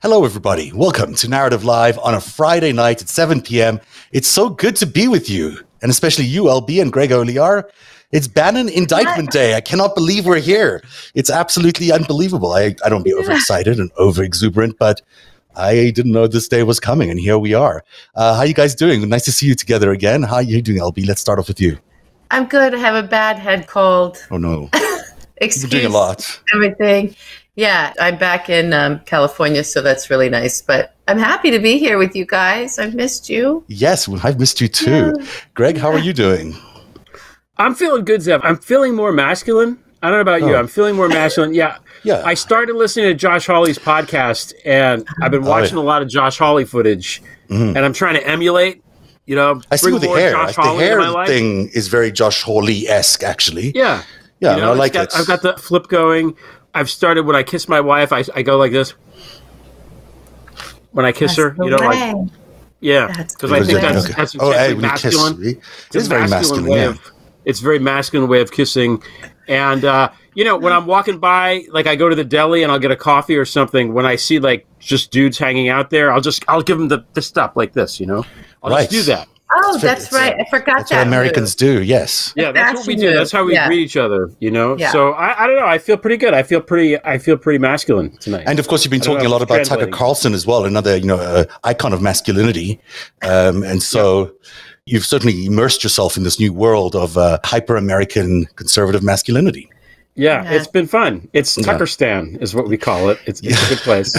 Hello, everybody. Welcome to Narativ Live on a Friday night at 7 p.m. It's so good to be with you, and especially you, LB and Greg Olear. It's Bannon Indictment Day. I cannot believe we're here. It's absolutely unbelievable. I, I don't be overexcited and over exuberant, but I didn't know this day was coming, and here we are. Uh, how you guys doing? Nice to see you together again. How are you doing, LB? Let's start off with you. I'm good. I have a bad head cold. Oh no, Excuse you're doing a lot. everything. Yeah, I'm back in um, California, so that's really nice. But I'm happy to be here with you guys. I've missed you. Yes, well, I've missed you too. Greg, how are you doing? I'm feeling good, Zev. I'm feeling more masculine. I don't know about you. Oh. I'm feeling more masculine. Yeah. Yeah. I started listening to Josh Hawley's podcast, and I've been Oh, watching yeah. a lot of Josh Hawley footage, and I'm trying to emulate. You know, Mm-hmm. I see bring with the hair. Josh the Hawley hair my life. thing is very Josh Hawley esque, actually. Yeah. Yeah, You I know, it's like got- it. I've got the flip going. I've started when I kiss my wife. I, I go like this. When I kiss her, you know, like yeah, because I think that's Okay. that's oh, hey, exactly when you kiss, masculine. It's a very masculine. way yeah. of it's very masculine way of kissing and uh you know when i'm walking by like i go to the deli and i'll get a coffee or something when i see like just dudes hanging out there i'll just i'll give them the, the stop like this you know i'll Right. just do that Oh, It's very- that's right. I forgot That's that. what Americans do. Yes. yeah that's what we do that's how we yeah. greet each other you know Yeah. so I, I don't know i feel pretty good i feel pretty i feel pretty masculine tonight And of course, you've been I don't talking a lot about Tucker. Carlson as well, another you know uh, icon of masculinity. Um, and so you've certainly immersed yourself in this new world of uh, hyper American conservative masculinity. Yeah, Yeah. it's been fun it's tucker stan is what we call it it's, it's a good place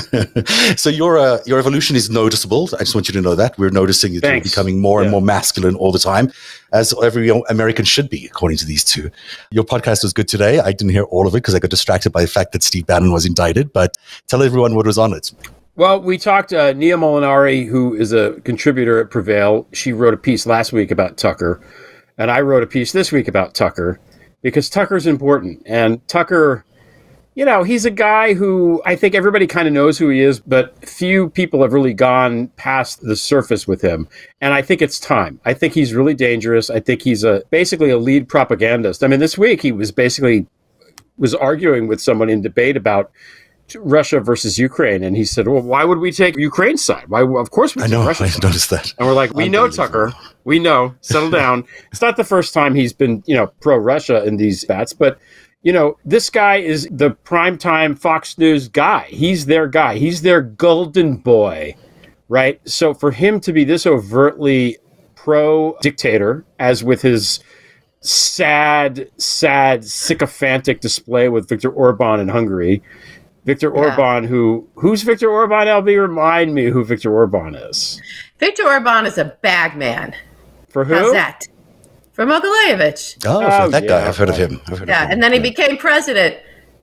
so your uh, your evolution is noticeable. I just want you to know that we're noticing that you're becoming more and more masculine all the time, as every American should be, according to these two. Your podcast was good today. I didn't hear all of it because I got distracted by the fact that Steve Bannon was indicted. But tell everyone what was on it. Well, we talked. Uh, Nia Molinari, who is a contributor at Prevail, she wrote a piece last week about Tucker, and I wrote a piece this week about Tucker because Tucker's important. And Tucker, you know, he's a guy who I think everybody kind of knows who he is, but few people have really gone past the surface with him. And I think it's time. I think he's really dangerous. I think he's a basically a lead propagandist. I mean, this week he was basically was arguing with someone in debate about Russia versus Ukraine, and he said, "Well, why would we take Ukraine's side? Why? Of course we I know. I Russia's side." noticed that. And we're like, "We know Tucker. We know. Settle down." it's not the first time he's been, you know, pro Russia in these bats, but you know, this guy is the primetime Fox News guy. He's their guy. He's their golden boy, right? So for him to be this overtly pro dictator, as with his sad, sad, sycophantic display with Viktor Orban in Hungary. Victor Yeah. Orban, who who's Victor Orban? LB, remind me who Victor Orban is. Victor Orban is a bag man. For who? How's that? For Mogilevich. Oh, Oh, that guy. I've heard of him. I've heard Yeah, of him. and then he became president.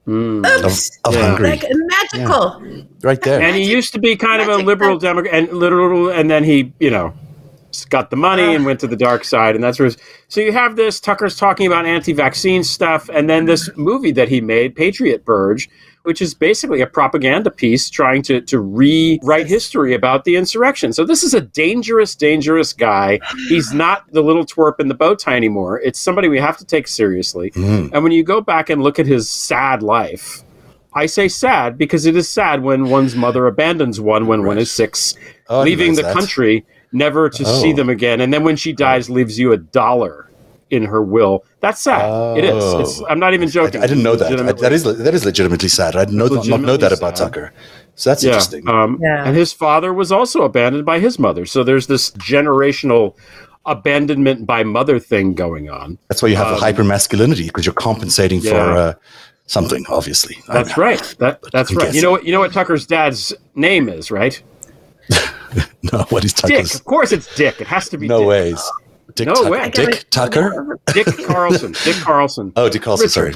Mm. of, Oops. of Yeah. Hungary. Like magical. right there. And he used to be kind of a liberal. Democrat, and liberal, and then he, you know, got the money and went to the dark side, and that's where. So you have this Tucker's talking about anti-vaccine stuff, and then this movie that he made, Patriot Purge, which is basically a propaganda piece trying to to rewrite history about the insurrection. So this is a dangerous, dangerous guy. He's not the little twerp in the bow tie anymore. It's somebody we have to take seriously. Mm. And when you go back and look at his sad life, I say sad because it is sad when one's mother abandons one when one is six, Oh, leaving the that. country never to Oh. see them again. And then when she dies, leaves you a dollar in her will. That's sad. It is. It's, I'm not even joking. I didn't know that. I, that is that is legitimately sad. I didn't know, not know that about sad. Tucker. So that's yeah. interesting. Um, Yeah. And his father was also abandoned by his mother. So there's this generational abandonment by mother thing going on. That's why you have a Um, hyper masculinity because you're compensating for uh, something, obviously. That's don't know. right. That that's I'm right. guessing. You know what? You know what Tucker's dad's name is, right? No, what is Tucker's? Dick. Of course, it's Dick. It has to be No Dick. ways. Dick, No Tucker- way. Dick Tucker? Dick Carlson. Dick Carlson. Oh, Dick Carlson. Sorry.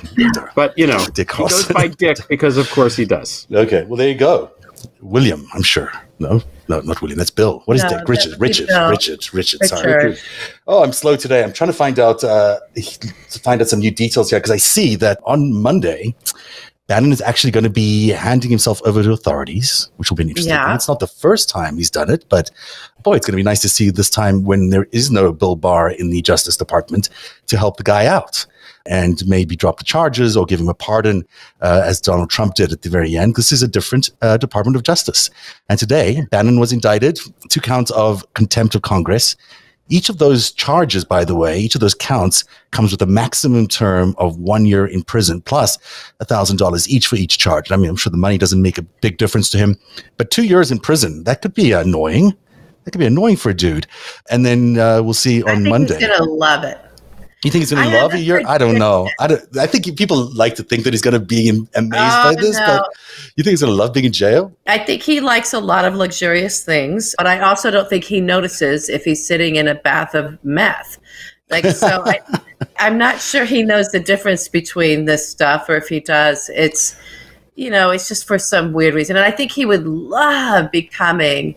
But you know, Dick he goes by Dick because, of course, he does. Okay. Well, there you go. William, I'm sure. No, no, not William. That's Bill. What is No, Dick? that Richard. Richard. Bill. Richard. Richard. Sorry. Richard. Oh, I'm slow today. I'm trying to find out uh, to find out some new details here because I see that on Monday, Bannon is actually going to be handing himself over to authorities, which will be interesting. Yeah. It's not the first time he's done it, but boy, it's going to be nice to see this time when there is no Bill Barr in the Justice Department to help the guy out. and maybe drop the charges or give him a pardon, uh, as Donald Trump did at the very end. This is a different uh, Department of Justice. And today, Bannon was indicted, two counts of contempt of Congress. Each of those charges, by the way, each of those counts comes with a maximum term of one year in prison plus $1,000 each for each charge. I mean, I'm sure the money doesn't make a big difference to him, but two years in prison, that could be annoying. That could be annoying for a dude. And then uh, we'll see on Monday. He's going to love it. You think he's going to love year? I don't know. I, don't, I think people like to think that he's going to be amazed oh, by this, no. but you think he's going to love being in jail? I think he likes a lot of luxurious things, but I also don't think he notices if he's sitting in a bath of meth. Like, so I, I'm not sure he knows the difference between this stuff, or if he does, it's, you know, it's just for some weird reason. And I think he would love becoming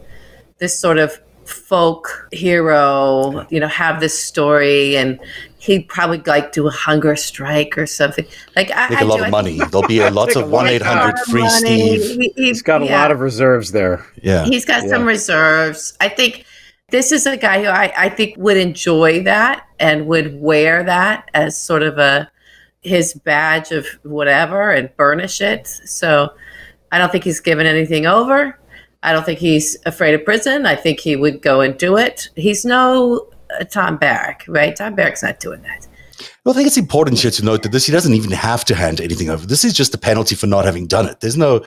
this sort of folk hero, you know, have this story and he'd probably like do a hunger strike or something. Like I, make a lot do, of money. There'll be a lots of one eight hundred free Steve. He, has got a yeah. lot of reserves there. Yeah, he's got yeah. some reserves. I think this is a guy who I, I think would enjoy that and would wear that as sort of a his badge of whatever and burnish it. So I don't think he's given anything over. I don't think he's afraid of prison. I think he would go and do it. He's no uh, Tom Barrack, right? Tom Barrack's not doing that. Well, I think it's important here to note that this he doesn't even have to hand anything over. This is just a penalty for not having done it. There's no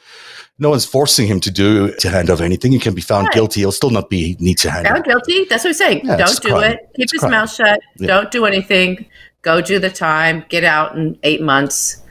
no one's forcing him to do to hand over anything. He can be found right. guilty. He'll still not be need to hand. Found over. guilty. That's what I'm saying. Yeah, Don't do crime. it. Keep it's his crime. mouth shut. Yeah. Don't do anything. Go do the time. Get out in eight months,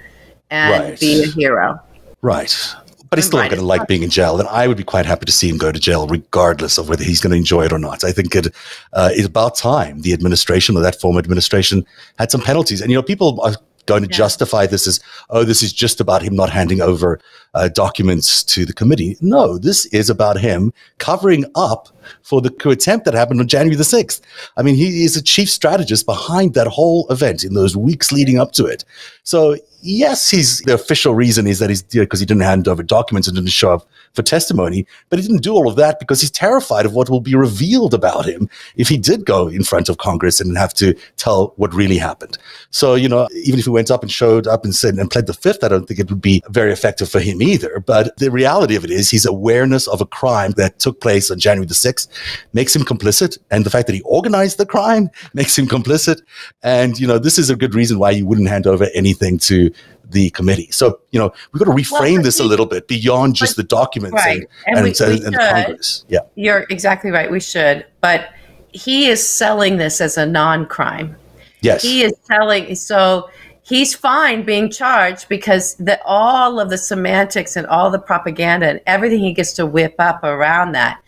and right. be a hero. Right but he's still not going to like being in jail. And I would be quite happy to see him go to jail, regardless of whether he's going to enjoy it or not. I think it uh, is about time the administration or that former administration had some penalties. And, you know, people are going to yeah. justify this as, oh, this is just about him not handing over uh, documents to the committee. No, this is about him covering up for the coup attempt that happened on January the 6th. I mean, he is a chief strategist behind that whole event in those weeks leading up to it. So yes, he's the official reason is that he's because he didn't hand over documents and didn't show up for testimony, but he didn't do all of that because he's terrified of what will be revealed about him if he did go in front of Congress and have to tell what really happened. So, you know, even if he went up and showed up and said and pled the fifth, I don't think it would be very effective for him either. But the reality of it is his awareness of a crime that took place on January the 6th makes him complicit. And the fact that he organized the crime makes him complicit. And, you know, this is a good reason why you wouldn't hand over anything to the committee. So, you know, we've got to reframe well, this a little bit beyond just the documents right. and, and, and, we, we and Congress. Yeah. You're exactly right. We should. But he is selling this as a non crime. Yes. He is selling. So he's fine being charged because the, all of the semantics and all the propaganda and everything he gets to whip up around that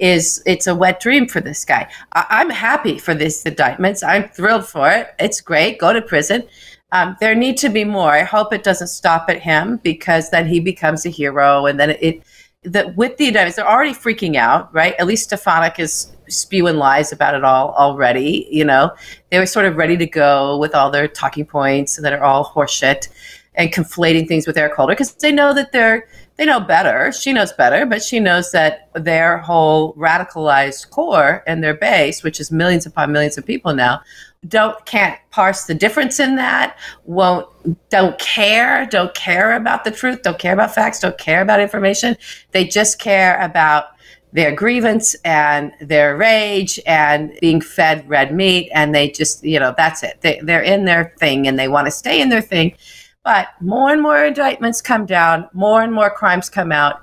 is it's a wet dream for this guy. I, am happy for these indictments. I'm thrilled for it. It's great. Go to prison. Um, there need to be more. I hope it doesn't stop at him because then he becomes a hero, and then it. That with the indictments, they're already freaking out, right? At least Stefanik is spewing lies about it all already. You know, they were sort of ready to go with all their talking points that are all horseshit and conflating things with Eric Holder because they know that they're they know better. She knows better, but she knows that their whole radicalized core and their base, which is millions upon millions of people now, don't can't parse the difference in that won't don't care don't care about the truth don't care about facts don't care about information. They just care about their grievance and their rage and being fed red meat and they just you know that's it. They, they're in their thing and they want to stay in their thing. But more and more indictments come down more and more crimes come out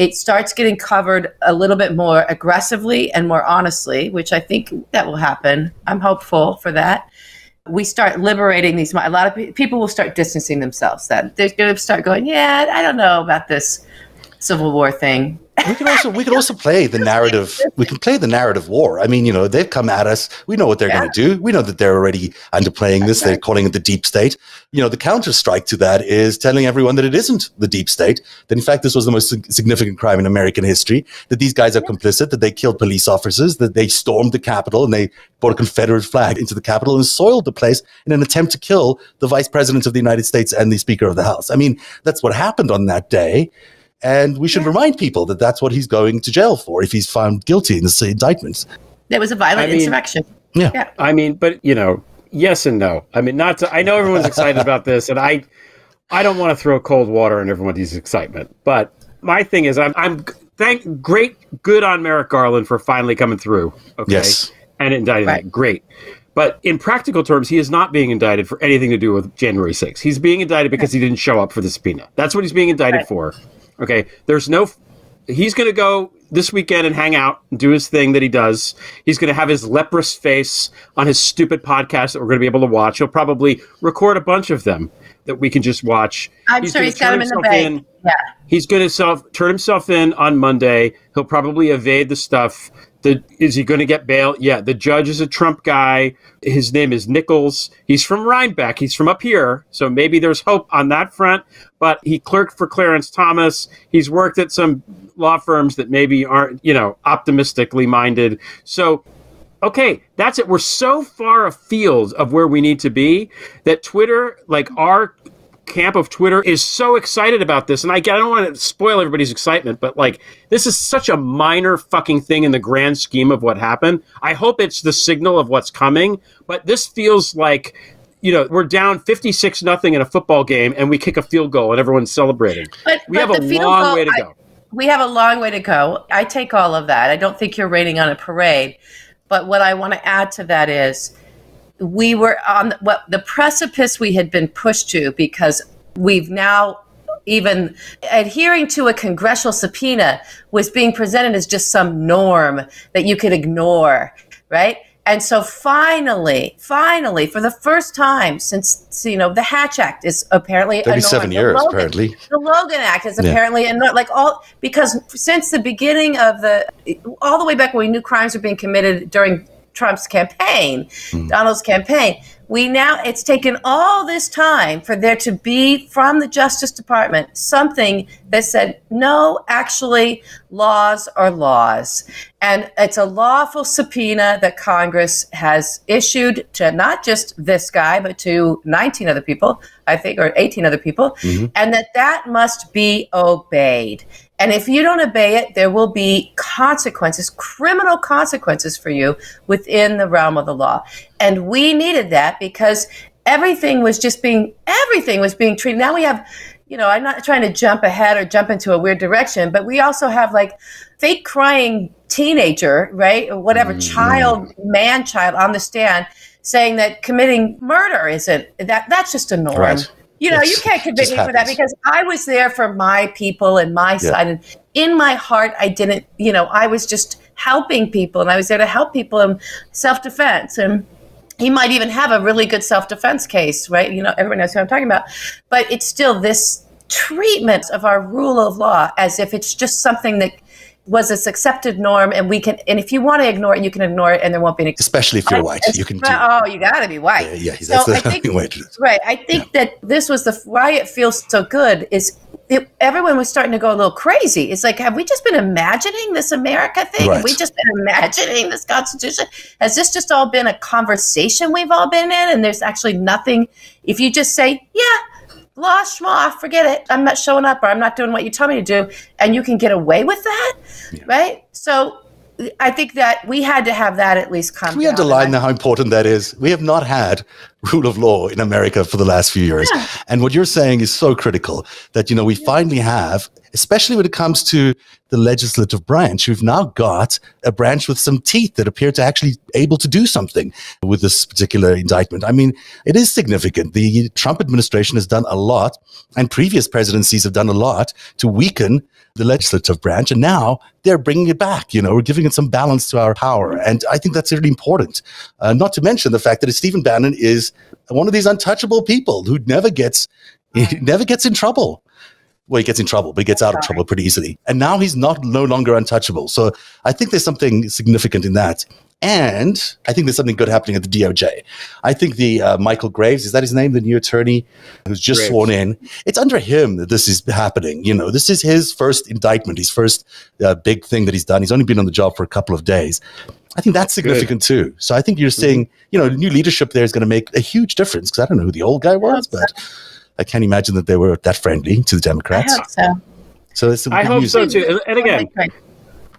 it starts getting covered a little bit more aggressively and more honestly, which I think that will happen. I'm hopeful for that. We start liberating these. A lot of people will start distancing themselves. Then they're going to start going, yeah, I don't know about this Civil War thing we can also we can also play the narrative. We can play the narrative war. I mean, you know, they've come at us. We know what they're yeah. going to do. We know that they're already underplaying this. They're calling it the deep state. You know, the counter strike to that is telling everyone that it isn't the deep state. That in fact, this was the most significant crime in American history. That these guys are complicit. That they killed police officers. That they stormed the Capitol and they brought a Confederate flag into the Capitol and soiled the place in an attempt to kill the Vice President of the United States and the Speaker of the House. I mean, that's what happened on that day. And we should yeah. remind people that that's what he's going to jail for if he's found guilty in the indictment. There was a violent I mean, insurrection. Yeah. yeah. I mean, but, you know, yes and no. I mean, not to, I know everyone's excited about this, and I, I don't want to throw cold water on everyone's excitement. But my thing is, I'm, I'm thank great, good on Merrick Garland for finally coming through. Okay, Yes. and indicting Right. that. Great. But in practical terms, he is not being indicted for anything to do with January 6th. He's being indicted because he didn't show up for the subpoena. That's what he's being indicted Right. for. Okay. There's no. He's going to go this weekend and hang out and do his thing that he does. He's going to have his leprous face on his stupid podcast that we're going to be able to watch. He'll probably record a bunch of them that we can just watch. I'm He's sure he's got him in the in. Yeah. He's going to self turn himself in on Monday. He'll probably evade the stuff. The, is he going to get bail? Yeah. The judge is a Trump guy. His name is Nichols. He's from Rhinebeck. He's from up here. So maybe there's hope on that front. But he clerked for Clarence Thomas. He's worked at some law firms that maybe aren't, you know, optimistically minded. So okay, that's it. We're so far afield of where we need to be that Twitter, like our camp of Twitter, is so excited about this. And I, I don't want to spoil everybody's excitement, but like, this is such a minor fucking thing in the grand scheme of what happened. I hope it's the signal of what's coming, but this feels like. You know, we're down 56 nothing in a football game and we kick a field goal and everyone's celebrating. But, We but have a long goal- way to I- go. we have a long way to go. I take all of that. I don't think you're raining on a parade. But what I want to add to that is we were on what the precipice we had been pushed to because we've now even adhering to a congressional subpoena was being presented as just some norm that you could ignore, right? And so finally, finally, for the first time since you know the Hatch Act is apparently a norm. 37 The years, Logan- apparently. the Logan Act is Yeah. apparently not like all because since the beginning of the all the way back when we knew crimes were being committed during Trump's campaign, hmm. Donald's campaign, we now it's taken all this time for there to be from the Justice Department something that said no, actually laws are laws. And it's a lawful subpoena that Congress has issued to not just this guy, but to 19 other people, I think, or 18 other people, mm-hmm. and that that must be obeyed. And if you don't obey it, there will be consequences, criminal consequences for you within the realm of the law. And we needed that because everything was just being, everything was being treated. Now we have, you know, I'm not trying to jump ahead or jump into a weird direction, but we also have like fake crying teenager, right? Or whatever, mm-hmm. child, man child on the stand saying that committing murder isn't, that that's just a norm. Right. You know, you can't convict me for that because I was there for my people and my side. And in my heart, I didn't, you know, I was just helping people and I was there to help people in self defense. And he might even have a really good self defense case, right? You know, everyone knows who I'm talking about. But it's still this treatment of our rule of law as if it's just something that was this accepted norm and we can and if you want to ignore it you can ignore it and there won't be an Especially if you're white, you can do. oh you got to be white Yeah, yeah, So that's the I think- way to do it. Right. I think that this was the why it feels so good is it, everyone was starting to go a little crazy. It's like, have we just been imagining this America thing? Have we Right. just been imagining this Constitution? Has this just all been a conversation we've all been in? And there's actually nothing. If you just say, yeah, law schma, forget it. I'm not showing up or I'm not doing what you tell me to do, and you can get away with that, right? So I think that we had to have that at least come. Can we underline how important that is? We have not had rule of law in America for the last few years. And what you're saying is so critical that, you know, we finally have, especially when it comes to the legislative branch, we've now got a branch with some teeth that appear to actually able to do something with this particular indictment. I mean, it is significant. The Trump administration has done a lot and previous presidencies have done a lot to weaken the legislative branch. And now they're bringing it back. You know, we're giving it some balance to our power. And I think that's really important. Uh, not to mention the fact that Stephen Bannon is one of these untouchable people who never gets, he never gets in trouble. Well, he gets in trouble, but he gets out of trouble pretty easily. And now he's not no longer untouchable. So I think there's something significant in that. And I think there's something good happening at the DOJ. I think the uh, Michael Graves, is that his name, the new attorney who's just Graves. sworn in? It's under him that this is happening. You know, this is his first indictment, his first uh, big thing that he's done. He's only been on the job for a couple of days. I think that's significant too. So I think you're seeing, you know, new leadership there is going to make a huge difference because I don't know who the old guy was, but I can't imagine that they were that friendly to the I Democrats. hope so. So it's I hope news. so too. And, and again,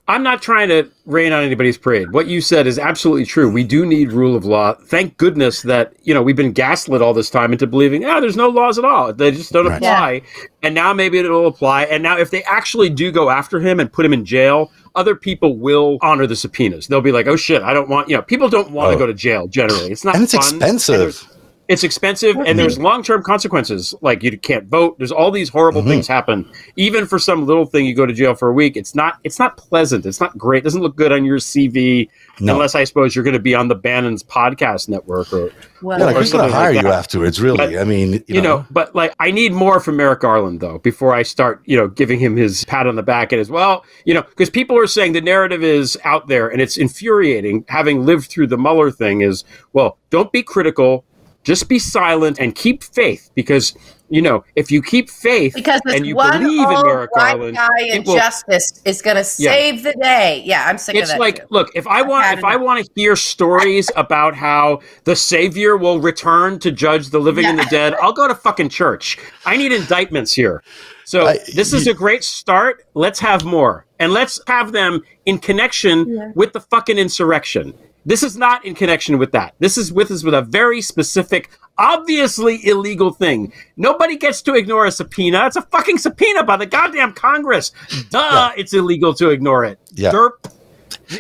I'm not trying to rain on anybody's parade. What you said is absolutely true. We do need rule of law. Thank goodness that, you know, we've been gaslit all this time into believing, ah, oh, there's no laws at all. They just don't right. apply. Yeah. And now maybe it'll apply. And now if they actually do go after him and put him in jail, other people will honor the subpoenas. They'll be like, oh shit, I don't want, you know, people don't want oh. to go to jail generally. It's not And it's fun. expensive. It's expensive, and there's long term consequences. Like you can't vote. There's all these horrible mm-hmm. things happen. Even for some little thing, you go to jail for a week. It's not. It's not pleasant. It's not great. It doesn't look good on your CV. No. Unless I suppose you're going to be on the Bannon's podcast network or. Well, yeah, like who's going to hire like you afterwards? Really? But, I mean, you, you know. know. But like, I need more from Merrick Garland though before I start, you know, giving him his pat on the back and as well, you know, because people are saying the narrative is out there and it's infuriating. Having lived through the Mueller thing, is well, don't be critical just be silent and keep faith because you know if you keep faith because and you one believe in Merrick Garland, guy in will, justice is going to save yeah. the day. Yeah, I'm sick it's of that. It's like, too. look, if I want, if enough. I want to hear stories about how the Savior will return to judge the living yeah. and the dead, I'll go to fucking church. I need indictments here. So I, this is a great start. Let's have more, and let's have them in connection yeah. with the fucking insurrection. This is not in connection with that. This is with us with a very specific, obviously illegal thing. Nobody gets to ignore a subpoena. It's a fucking subpoena by the goddamn Congress. Duh, yeah. it's illegal to ignore it. Yeah. Derp.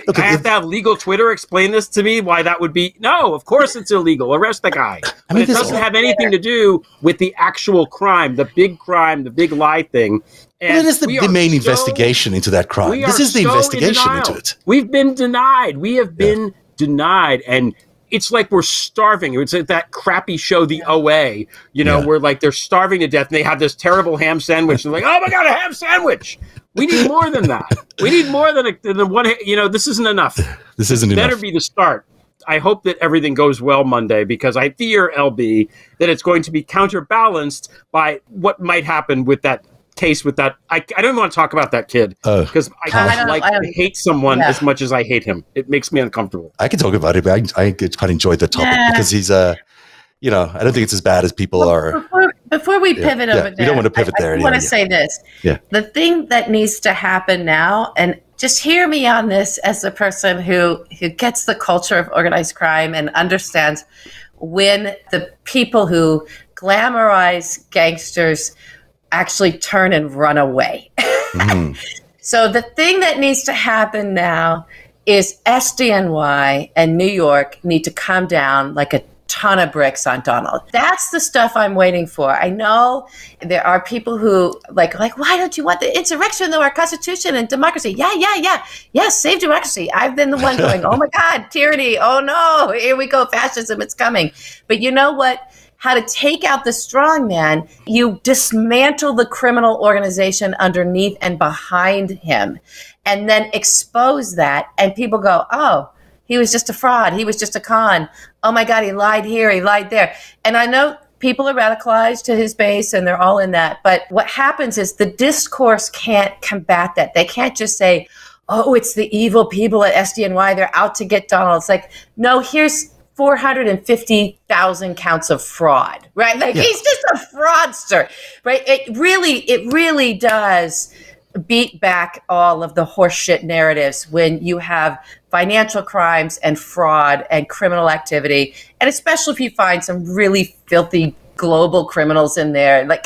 Okay, I have to have legal Twitter explain this to me why that would be no. Of course, it's illegal. Arrest the guy. I mean, it doesn't have anything to do with the actual crime, the big crime, the big lie thing. And well, it is the, the main so, investigation into that crime. This is the so investigation in into it. We've been denied. We have been yeah denied and it's like we're starving. It's like that crappy show, The OA, you know, yeah. where like they're starving to death and they have this terrible ham sandwich. They're like, oh my God, a ham sandwich. We need more than that. We need more than, a, than one, you know, this isn't enough. This isn't enough. better enough. be the start. I hope that everything goes well Monday because I fear, LB, that it's going to be counterbalanced by what might happen with that case with that. I, I don't want to talk about that kid because uh, I don't I don't, like I don't, to hate someone yeah. as much as I hate him. It makes me uncomfortable. I can talk about it, but I, I quite enjoyed the topic yeah. because he's a. Uh, you know, I don't think it's as bad as people well, are. Before, before we pivot yeah, over yeah. there, we don't want to pivot I, there. I want to say this. Yeah. The thing that needs to happen now, and just hear me on this as a person who who gets the culture of organized crime and understands when the people who glamorize gangsters actually turn and run away. Mm. so the thing that needs to happen now is SDNY and New York need to come down like a ton of bricks on Donald. That's the stuff I'm waiting for. I know there are people who like like why don't you want the insurrection though our constitution and democracy? Yeah, yeah, yeah. Yes, save democracy. I've been the one going, "Oh my god, tyranny. Oh no, here we go fascism, it's coming." But you know what? How to take out the strong man, you dismantle the criminal organization underneath and behind him, and then expose that. And people go, oh, he was just a fraud. He was just a con. Oh my God, he lied here, he lied there. And I know people are radicalized to his base and they're all in that. But what happens is the discourse can't combat that. They can't just say, oh, it's the evil people at SDNY. They're out to get Donald. It's like, no, here's 450,000 counts of fraud, right? Like yeah. he's just a fraudster, right? It really, it really does beat back all of the horseshit narratives when you have financial crimes and fraud and criminal activity, and especially if you find some really filthy global criminals in there. Like,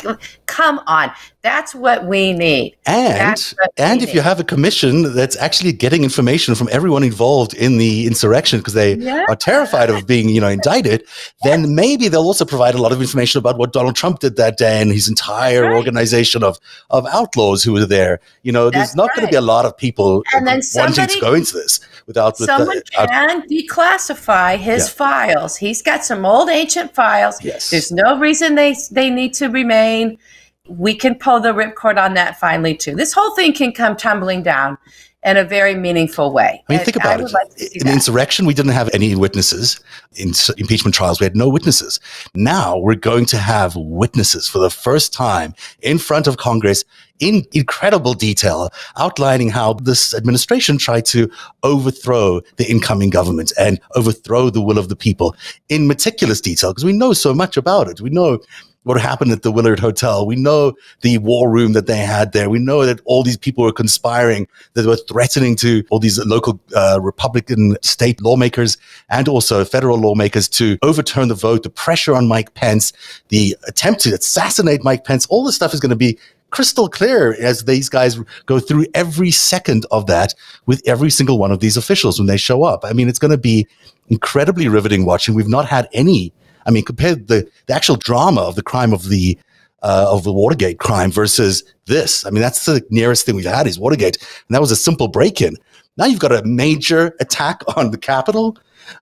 come on. That's what we need. And and if need. you have a commission that's actually getting information from everyone involved in the insurrection because they yeah. are terrified of being, you know, indicted, then maybe they'll also provide a lot of information about what Donald Trump did that day and his entire right. organization of of outlaws who were there. You know, that's there's not right. going to be a lot of people and then wanting to go into this without someone with the, can out, declassify his yeah. files. He's got some old ancient files. Yes. There's no reason they they need to remain we can pull the ripcord on that finally too. This whole thing can come tumbling down in a very meaningful way. I mean, think about it. Like in the insurrection, we didn't have any witnesses. In impeachment trials, we had no witnesses. Now we're going to have witnesses for the first time in front of Congress in incredible detail, outlining how this administration tried to overthrow the incoming government and overthrow the will of the people in meticulous detail, because we know so much about it. We know what happened at the Willard Hotel. We know the war room that they had there. We know that all these people were conspiring, that were threatening to all these local uh, Republican state lawmakers and also federal lawmakers to overturn the vote, the pressure on Mike Pence, the attempt to assassinate Mike Pence. All this stuff is going to be crystal clear as these guys go through every second of that with every single one of these officials when they show up. I mean, it's going to be incredibly riveting watching. We've not had any I mean, compared the the actual drama of the crime of the uh, of the Watergate crime versus this. I mean, that's the nearest thing we've had is Watergate, and that was a simple break-in. Now you've got a major attack on the Capitol.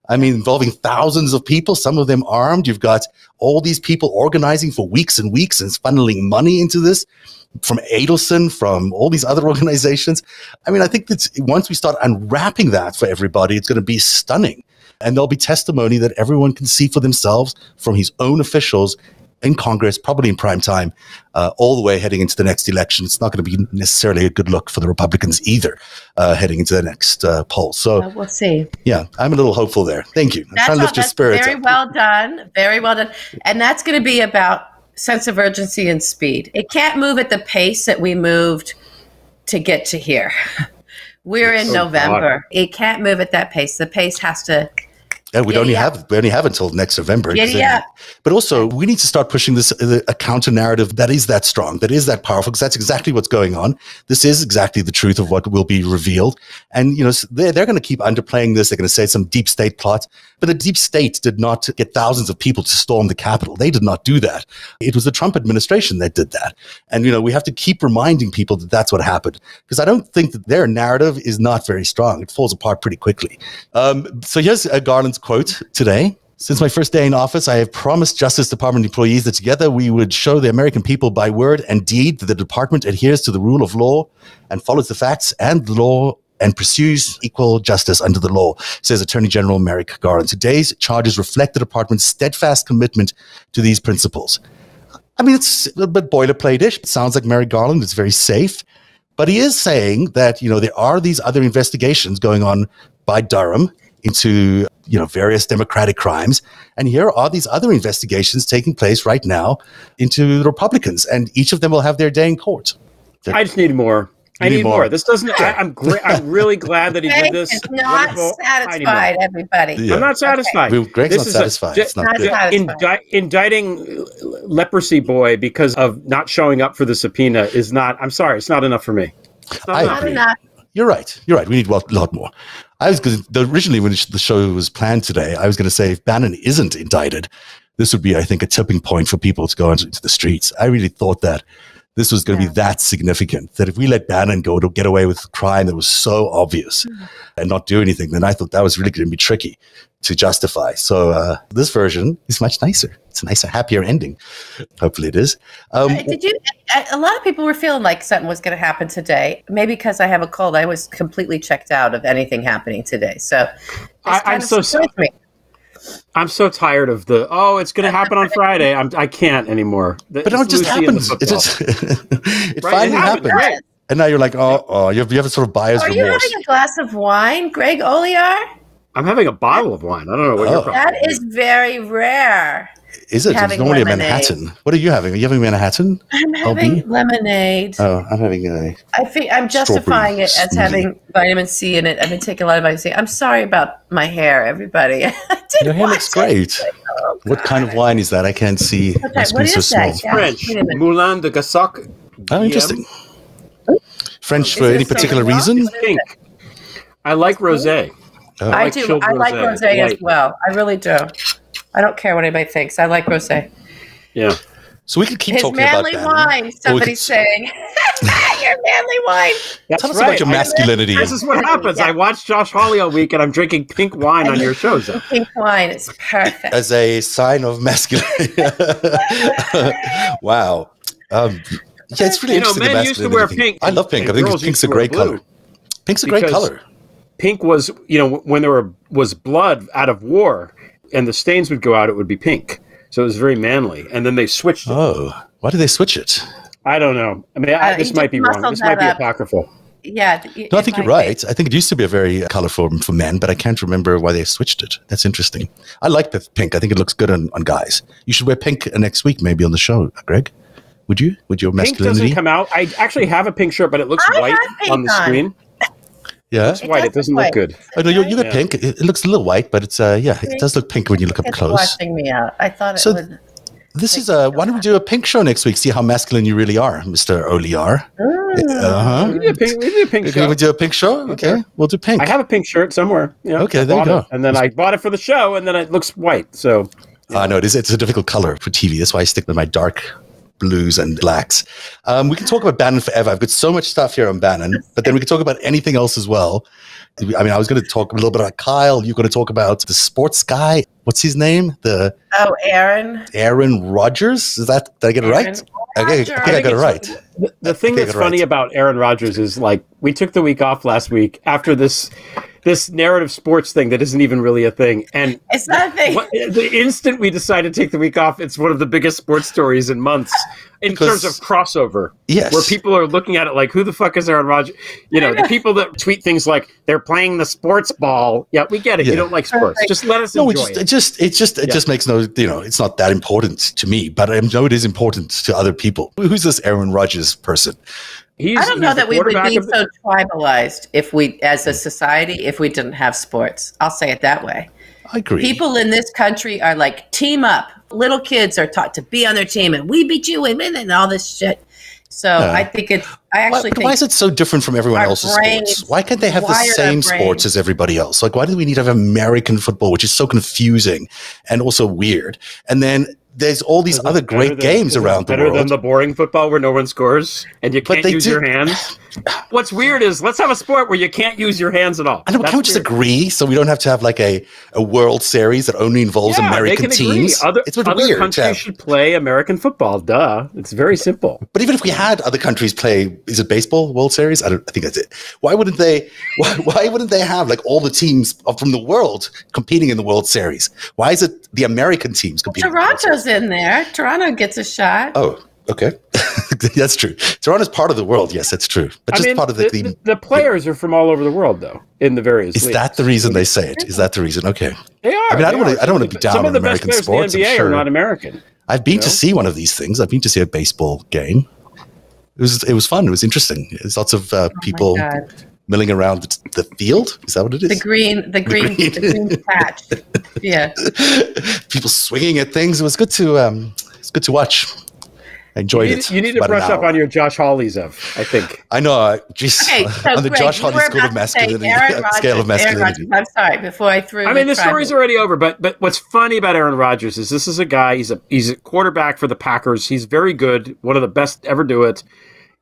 I mean, involving thousands of people, some of them armed. You've got all these people organizing for weeks and weeks and funneling money into this from Adelson, from all these other organizations. I mean, I think that once we start unwrapping that for everybody, it's going to be stunning. And there'll be testimony that everyone can see for themselves from his own officials in Congress, probably in prime time, uh, all the way heading into the next election. It's not going to be necessarily a good look for the Republicans either, uh, heading into the next uh, poll. So we'll see. Yeah, I'm a little hopeful there. Thank you. I'm that's trying to lift your spirits. Very up. well done. Very well done. And that's going to be about sense of urgency and speed. It can't move at the pace that we moved to get to here. We're in oh, November. God. It can't move at that pace. The pace has to yeah, we only have we only have until next November. Yeah, But also, we need to start pushing this uh, a counter narrative that is that strong, that is that powerful, because that's exactly what's going on. This is exactly the truth of what will be revealed. And you know, they're they're going to keep underplaying this. They're going to say some deep state plot, but the deep state did not get thousands of people to storm the Capitol. They did not do that. It was the Trump administration that did that. And you know, we have to keep reminding people that that's what happened, because I don't think that their narrative is not very strong. It falls apart pretty quickly. Um, so here's uh, Garland's quote today. Since my first day in office, I have promised Justice Department employees that together we would show the American people by word and deed that the department adheres to the rule of law and follows the facts and the law and pursues equal justice under the law, says Attorney General Merrick Garland. Today's charges reflect the department's steadfast commitment to these principles. I mean, it's a little bit boilerplate-ish. It sounds like Merrick Garland. It's very safe. But he is saying that, you know, there are these other investigations going on by Durham into you know various democratic crimes and here are these other investigations taking place right now into the republicans and each of them will have their day in court i just need more I need, more. more. This doesn't. I, am great. I'm really glad that he did this. Is not Wonderful. satisfied, everybody. Yeah. I'm not satisfied. Okay. Greg's this not satisfied. A, it's not, not satisfied. Indi- indicting leprosy boy because of not showing up for the subpoena is not. I'm sorry. It's not enough for me. Not, not enough. You're right. You're right. We need a lot more. I was originally when the show was planned today, I was going to say if Bannon isn't indicted, this would be, I think, a tipping point for people to go into the streets. I really thought that this was going to yeah. be that significant that if we let Bannon go to get away with a crime that was so obvious mm-hmm. and not do anything, then I thought that was really going to be tricky to justify. So uh, this version is much nicer. It's a nicer, happier ending. Hopefully, it is. Um, uh, Did you? A lot of people were feeling like something was going to happen today. Maybe because I have a cold, I was completely checked out of anything happening today. So I, am so sorry. Me. I'm so tired of the oh, it's going to happen on Friday. I'm I can't anymore. but it just happens. It just it right? finally it happened. Right. And now you're like, oh, oh, you have, you have a sort of bias. Are remorse. You having a glass of wine, Greg Olear? I'm having a bottle of wine. I don't know what oh. you're. That is very rare. Is it? It's normally lemonade. a Manhattan. What are you having? Are you having Manhattan? I'm having LB? lemonade. Oh, I'm having a. I think I'm justifying it as having vitamin C in it. I've been taking a lot of vitamin C. I'm sorry about my hair, everybody. Your hair looks great. Oh, what kind of wine is that? I can't see. Okay, what is so that? French. Moulin de Gassac. Oh, interesting. French for any particular reason? Pink. Oh. I like rosé. Oh. I, I like do. I like rosé as well. I really do. I don't care what anybody thinks. I like rosé. Yeah. So we could keep His talking about that. Manly wine. Somebody's saying, "Your manly wine." That's Tell us right. about your masculinity. This is what happens. Yeah. I watch Josh Hawley all week, and I'm drinking pink wine on your shows. Pink wine. It's perfect. As a sign of masculinity. wow. Um, yeah, it's really you know, interesting. Men used to wear pink. I love pink. I think pink's a great color. Pink's a great color. Pink was, you know, when there were, was blood out of war, and the stains would go out, it would be pink. So it was very manly. And then they switched. It. Oh, why did they switch it? I don't know. I mean, I, uh, this might be wrong. This might be up. apocryphal. yeah. No, I think you're right. I think it used to be a very colorful for men, but I can't remember why they switched it. That's interesting. I like the pink. I think it looks good on, on guys. You should wear pink next week, maybe on the show, Greg. Would you? Would your Pink masculinity? doesn't come out. I actually have a pink shirt, but it looks I white on the on. screen. Yeah. It's white. It does doesn't look look good. Oh, no, you, you got Yeah. pink. It, it looks a little white, but it's uh, yeah, it does look pink when you look up close. It's close. watching me out. I thought it So would. This is uh, why don't we do a pink show next week? See how masculine you really are, Mister Olear. Uh huh. We did a pink, we did a pink Can shirt. we do a pink show? Okay, we'll do pink. I have a pink shirt somewhere. Yeah, Okay, I there you go. it. And then I bought it for the show, and then it looks white. So I know it is. It's a difficult color for TV. That's why I stick with my dark blues and blacks. Um, we can talk about Bannon forever. I've got so much stuff here on Bannon, but then we can talk about anything else as well. I mean, I was going to talk a little bit about Kyle. You're going to talk about the sports guy. What's his name? The Oh, Aaron. Aaron Rodgers. Is that did I get it right? Aaron Okay, I Rodgers. think I got it right. the, the thing think I that's got it funny right. about Aaron Rodgers is like we took the week off last week after this this Narativ sports thing that isn't even really a thing, and It's nothing. what, the instant we decided to take the week off, it's one of the biggest sports stories in months in Because- terms of crossover. Yes. where people are looking at it like, "Who the fuck is Aaron Rodgers?" You know, the people that tweet things like they're playing the sports ball. Yeah, we get it. Yeah. You don't like sports. Perfect. Just let us No, it enjoy just, it it. just, it just, it Yeah. just makes no, you know, it's not that important to me, but I know it is important to other people. Who's this Aaron Rodgers person? He's, I don't know he's the that we would be of the- so tribalized if we, as a society, if we didn't have sports. I'll say it that way. I agree. People in this country are like team up. Little kids are taught to be on their team, and we beat you and and all this shit. So Yeah. I think it's. I actually but think why is it so different from everyone else's brains sports? Why can't they have the same sports as everybody else? Like, why do we need to have American football, which is so confusing and also weird? And then there's all these other great than- games around the world. better than the boring football where no one scores and you can't use do- your hands. What's weird is let's have a sport where you can't use your hands at all. I know, but That's can we just weird. agree so we don't have to have like a, a World Series that only involves Yeah, American can agree. teams? Other, it's a other weird. to countries have- should play American football. Duh. It's very simple. But even if we had other countries play, is it baseball World Series? I don't. I think that's it. Why wouldn't they? Why, why wouldn't they have like all the teams from the world competing in the World Series? Why is it the American teams competing? in the World Series? Toronto's in there. Toronto gets a shot. Oh, okay, that's true. Toronto's part of the world. Yes, that's true. But just part of the. the, the- the, the players are from all over the world, though, in the various. is leagues. that the reason they say it? Is that the reason? Okay. They are. I mean, I don't wanna- I don't wanna be down Some on of the American best sports, players I'm in the NBA sure. are not American. I've been to know? see one of these things. I've been to see a baseball game. It was it was fun. It was interesting. There's lots of uh, people Oh my God. Milling around the, the field. Is that what it is? The green, the green, green. the green patch. Yeah. people swinging at things. It was good to um, it's good to watch. I enjoyed You need, it. you need to brush up on your Josh Hawleys of. I think. I know. uh, Geez, Okay, so on the Greg, Josh you Hardy school of masculinity, Aaron Rodgers, scale of Aaron masculinity. Rodgers. I'm sorry. Before I threw. I mean, the tribal- story's already over, but but what's funny about Aaron Rodgers is this is a guy. He's a he's a quarterback for the Packers. He's very good, one of the best to ever do it.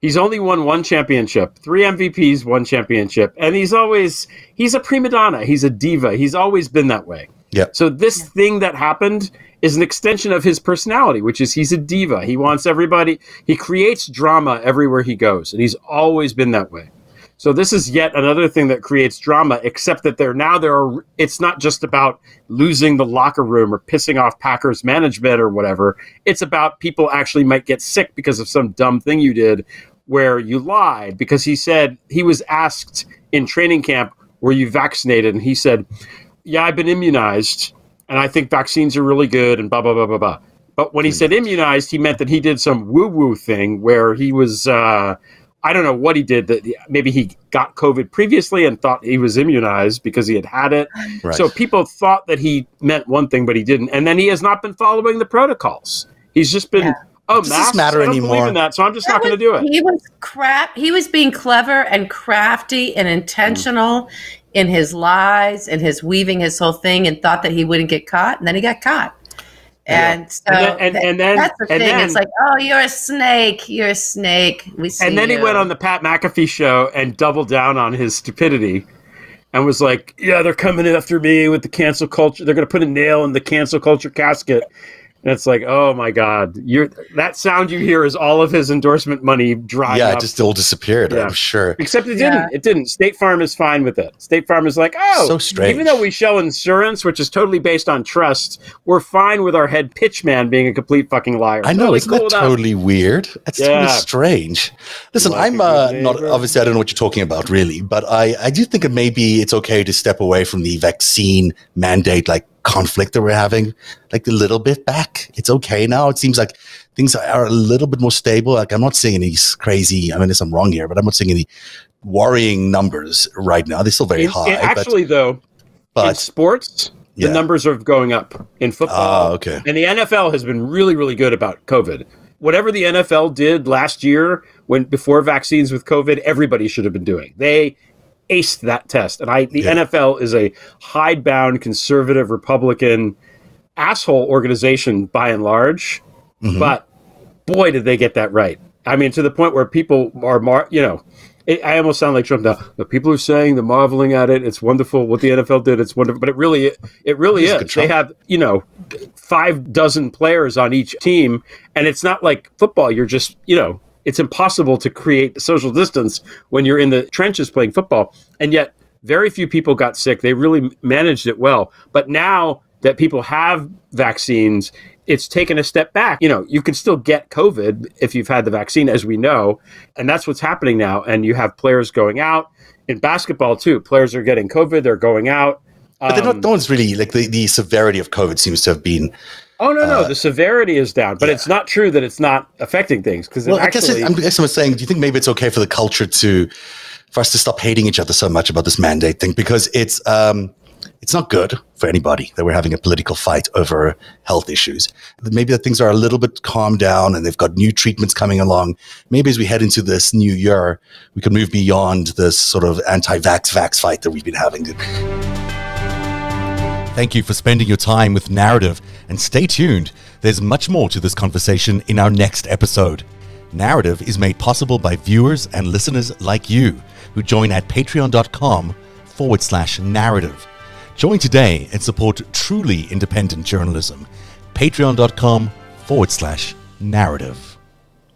He's only won one championship, three MVPs, one championship, and he's always he's a prima donna. He's a diva. He's always been that way. Yeah. So this thing that happened is an extension of his personality, which is he's a diva. He wants everybody. He creates drama everywhere he goes, and he's always been that way. So this is yet another thing that creates drama, except that there now there are. It's not just about losing the locker room or pissing off Packers management or whatever. It's about people actually might get sick because of some dumb thing you did, where you lied. Because he said he was asked in training camp, "Were you vaccinated?" and he said, "Yeah, I've been immunized, and I think vaccines are really good." And blah blah blah blah blah. But when he said immunized, he meant that he did some woo woo thing where he was. Uh, I don't know what he did. That maybe he got COVID previously and thought he was immunized because he had had it. Right. So people thought that he meant one thing, but he didn't. And then he has not been following the protocols. He's just been, Yeah. Oh, Does this masks, matter I don't believe anymore? in that, so I'm just That not going to do it. He was crap. He was being clever and crafty and intentional in his lies and his weaving his whole thing, and thought that he wouldn't get caught, and then he got caught. And so And then- and- and then- that's the and thing. then- it's like, oh, you're a snake. You're a snake. We see. And then he went on the Pat McAfee show and doubled down on his stupidity and was like, yeah, they're coming after me with the cancel culture. They're going to put a nail in the cancel culture casket. And it's like, oh my god, you're that sound you hear is all of his endorsement money drying yeah, up. it just all disappeared. Yeah. I'm sure. Except it Yeah. didn't. It didn't. State Farm is fine with it. State Farm is like, oh, So strange. even though we show insurance, which is totally based on trust, we're fine with our head pitch man being a complete fucking liar. I know, Totally isn't cool that with us. totally weird? That's Yeah. totally strange. Listen, Like I'm uh, not obviously I don't know what you're talking about really, but I I do think that maybe it's okay to step away from the vaccine mandate like conflict that we're having, like a little bit back. It's okay now. It seems like things are a little bit more stable. Like I'm not seeing any crazy. I mean, unless I'm wrong here, but I'm not seeing any worrying numbers right now. They're still very In- high. in- actually, though, in but, but sports, Yeah. the numbers are going up in football. Ah, okay. And the NFL has been really, really good about COVID. Whatever the NFL did last year when before vaccines with COVID, everybody should have been doing. They aced that test. And I the Yeah. NFL is a hidebound conservative Republican asshole organization by and large. Mhm. But boy did they get that right. I mean, to the point where people are mar- you know, it, I almost sound like Trump now. The people are saying they're marveling at it. It's wonderful what the NFL did. It's wonderful, but it really, it really He's is. They have, you know, five dozen players on each team, and it's not like football. You're just, you know, it's impossible to create social distance when you're in the trenches playing football, and yet very few people got sick. They really managed it well. But now that people have vaccines, it's taken a step back. You know, you can still get COVID if you've had the vaccine, as we know, and that's what's happening now. And you have players going out in basketball too. Players are getting COVID; they're going out. but they're Um, not. No one's really like the, the severity of COVID seems to have been Oh no, no, Uh, the severity is down, but it's not true that it's not affecting things because Well, I guess it, I'm, I guess I'm saying, do you think maybe it's okay for the culture to, for us to stop hating each other so much about this mandate thing because it's um, it's not good for anybody that we're having a political fight over health issues. Maybe that things are a little bit calmed down and they've got new treatments coming along. Maybe as we head into this new year, we can move beyond this sort of anti-vax vax fight that we've been having. Thank you for spending your time with Narativ, and stay tuned. There's much more to this conversation in our next episode. Narativ is made possible by viewers and listeners like you who join at patreon.com forward slash narativ. Join today and support truly independent journalism. Patreon.com forward slash narativ.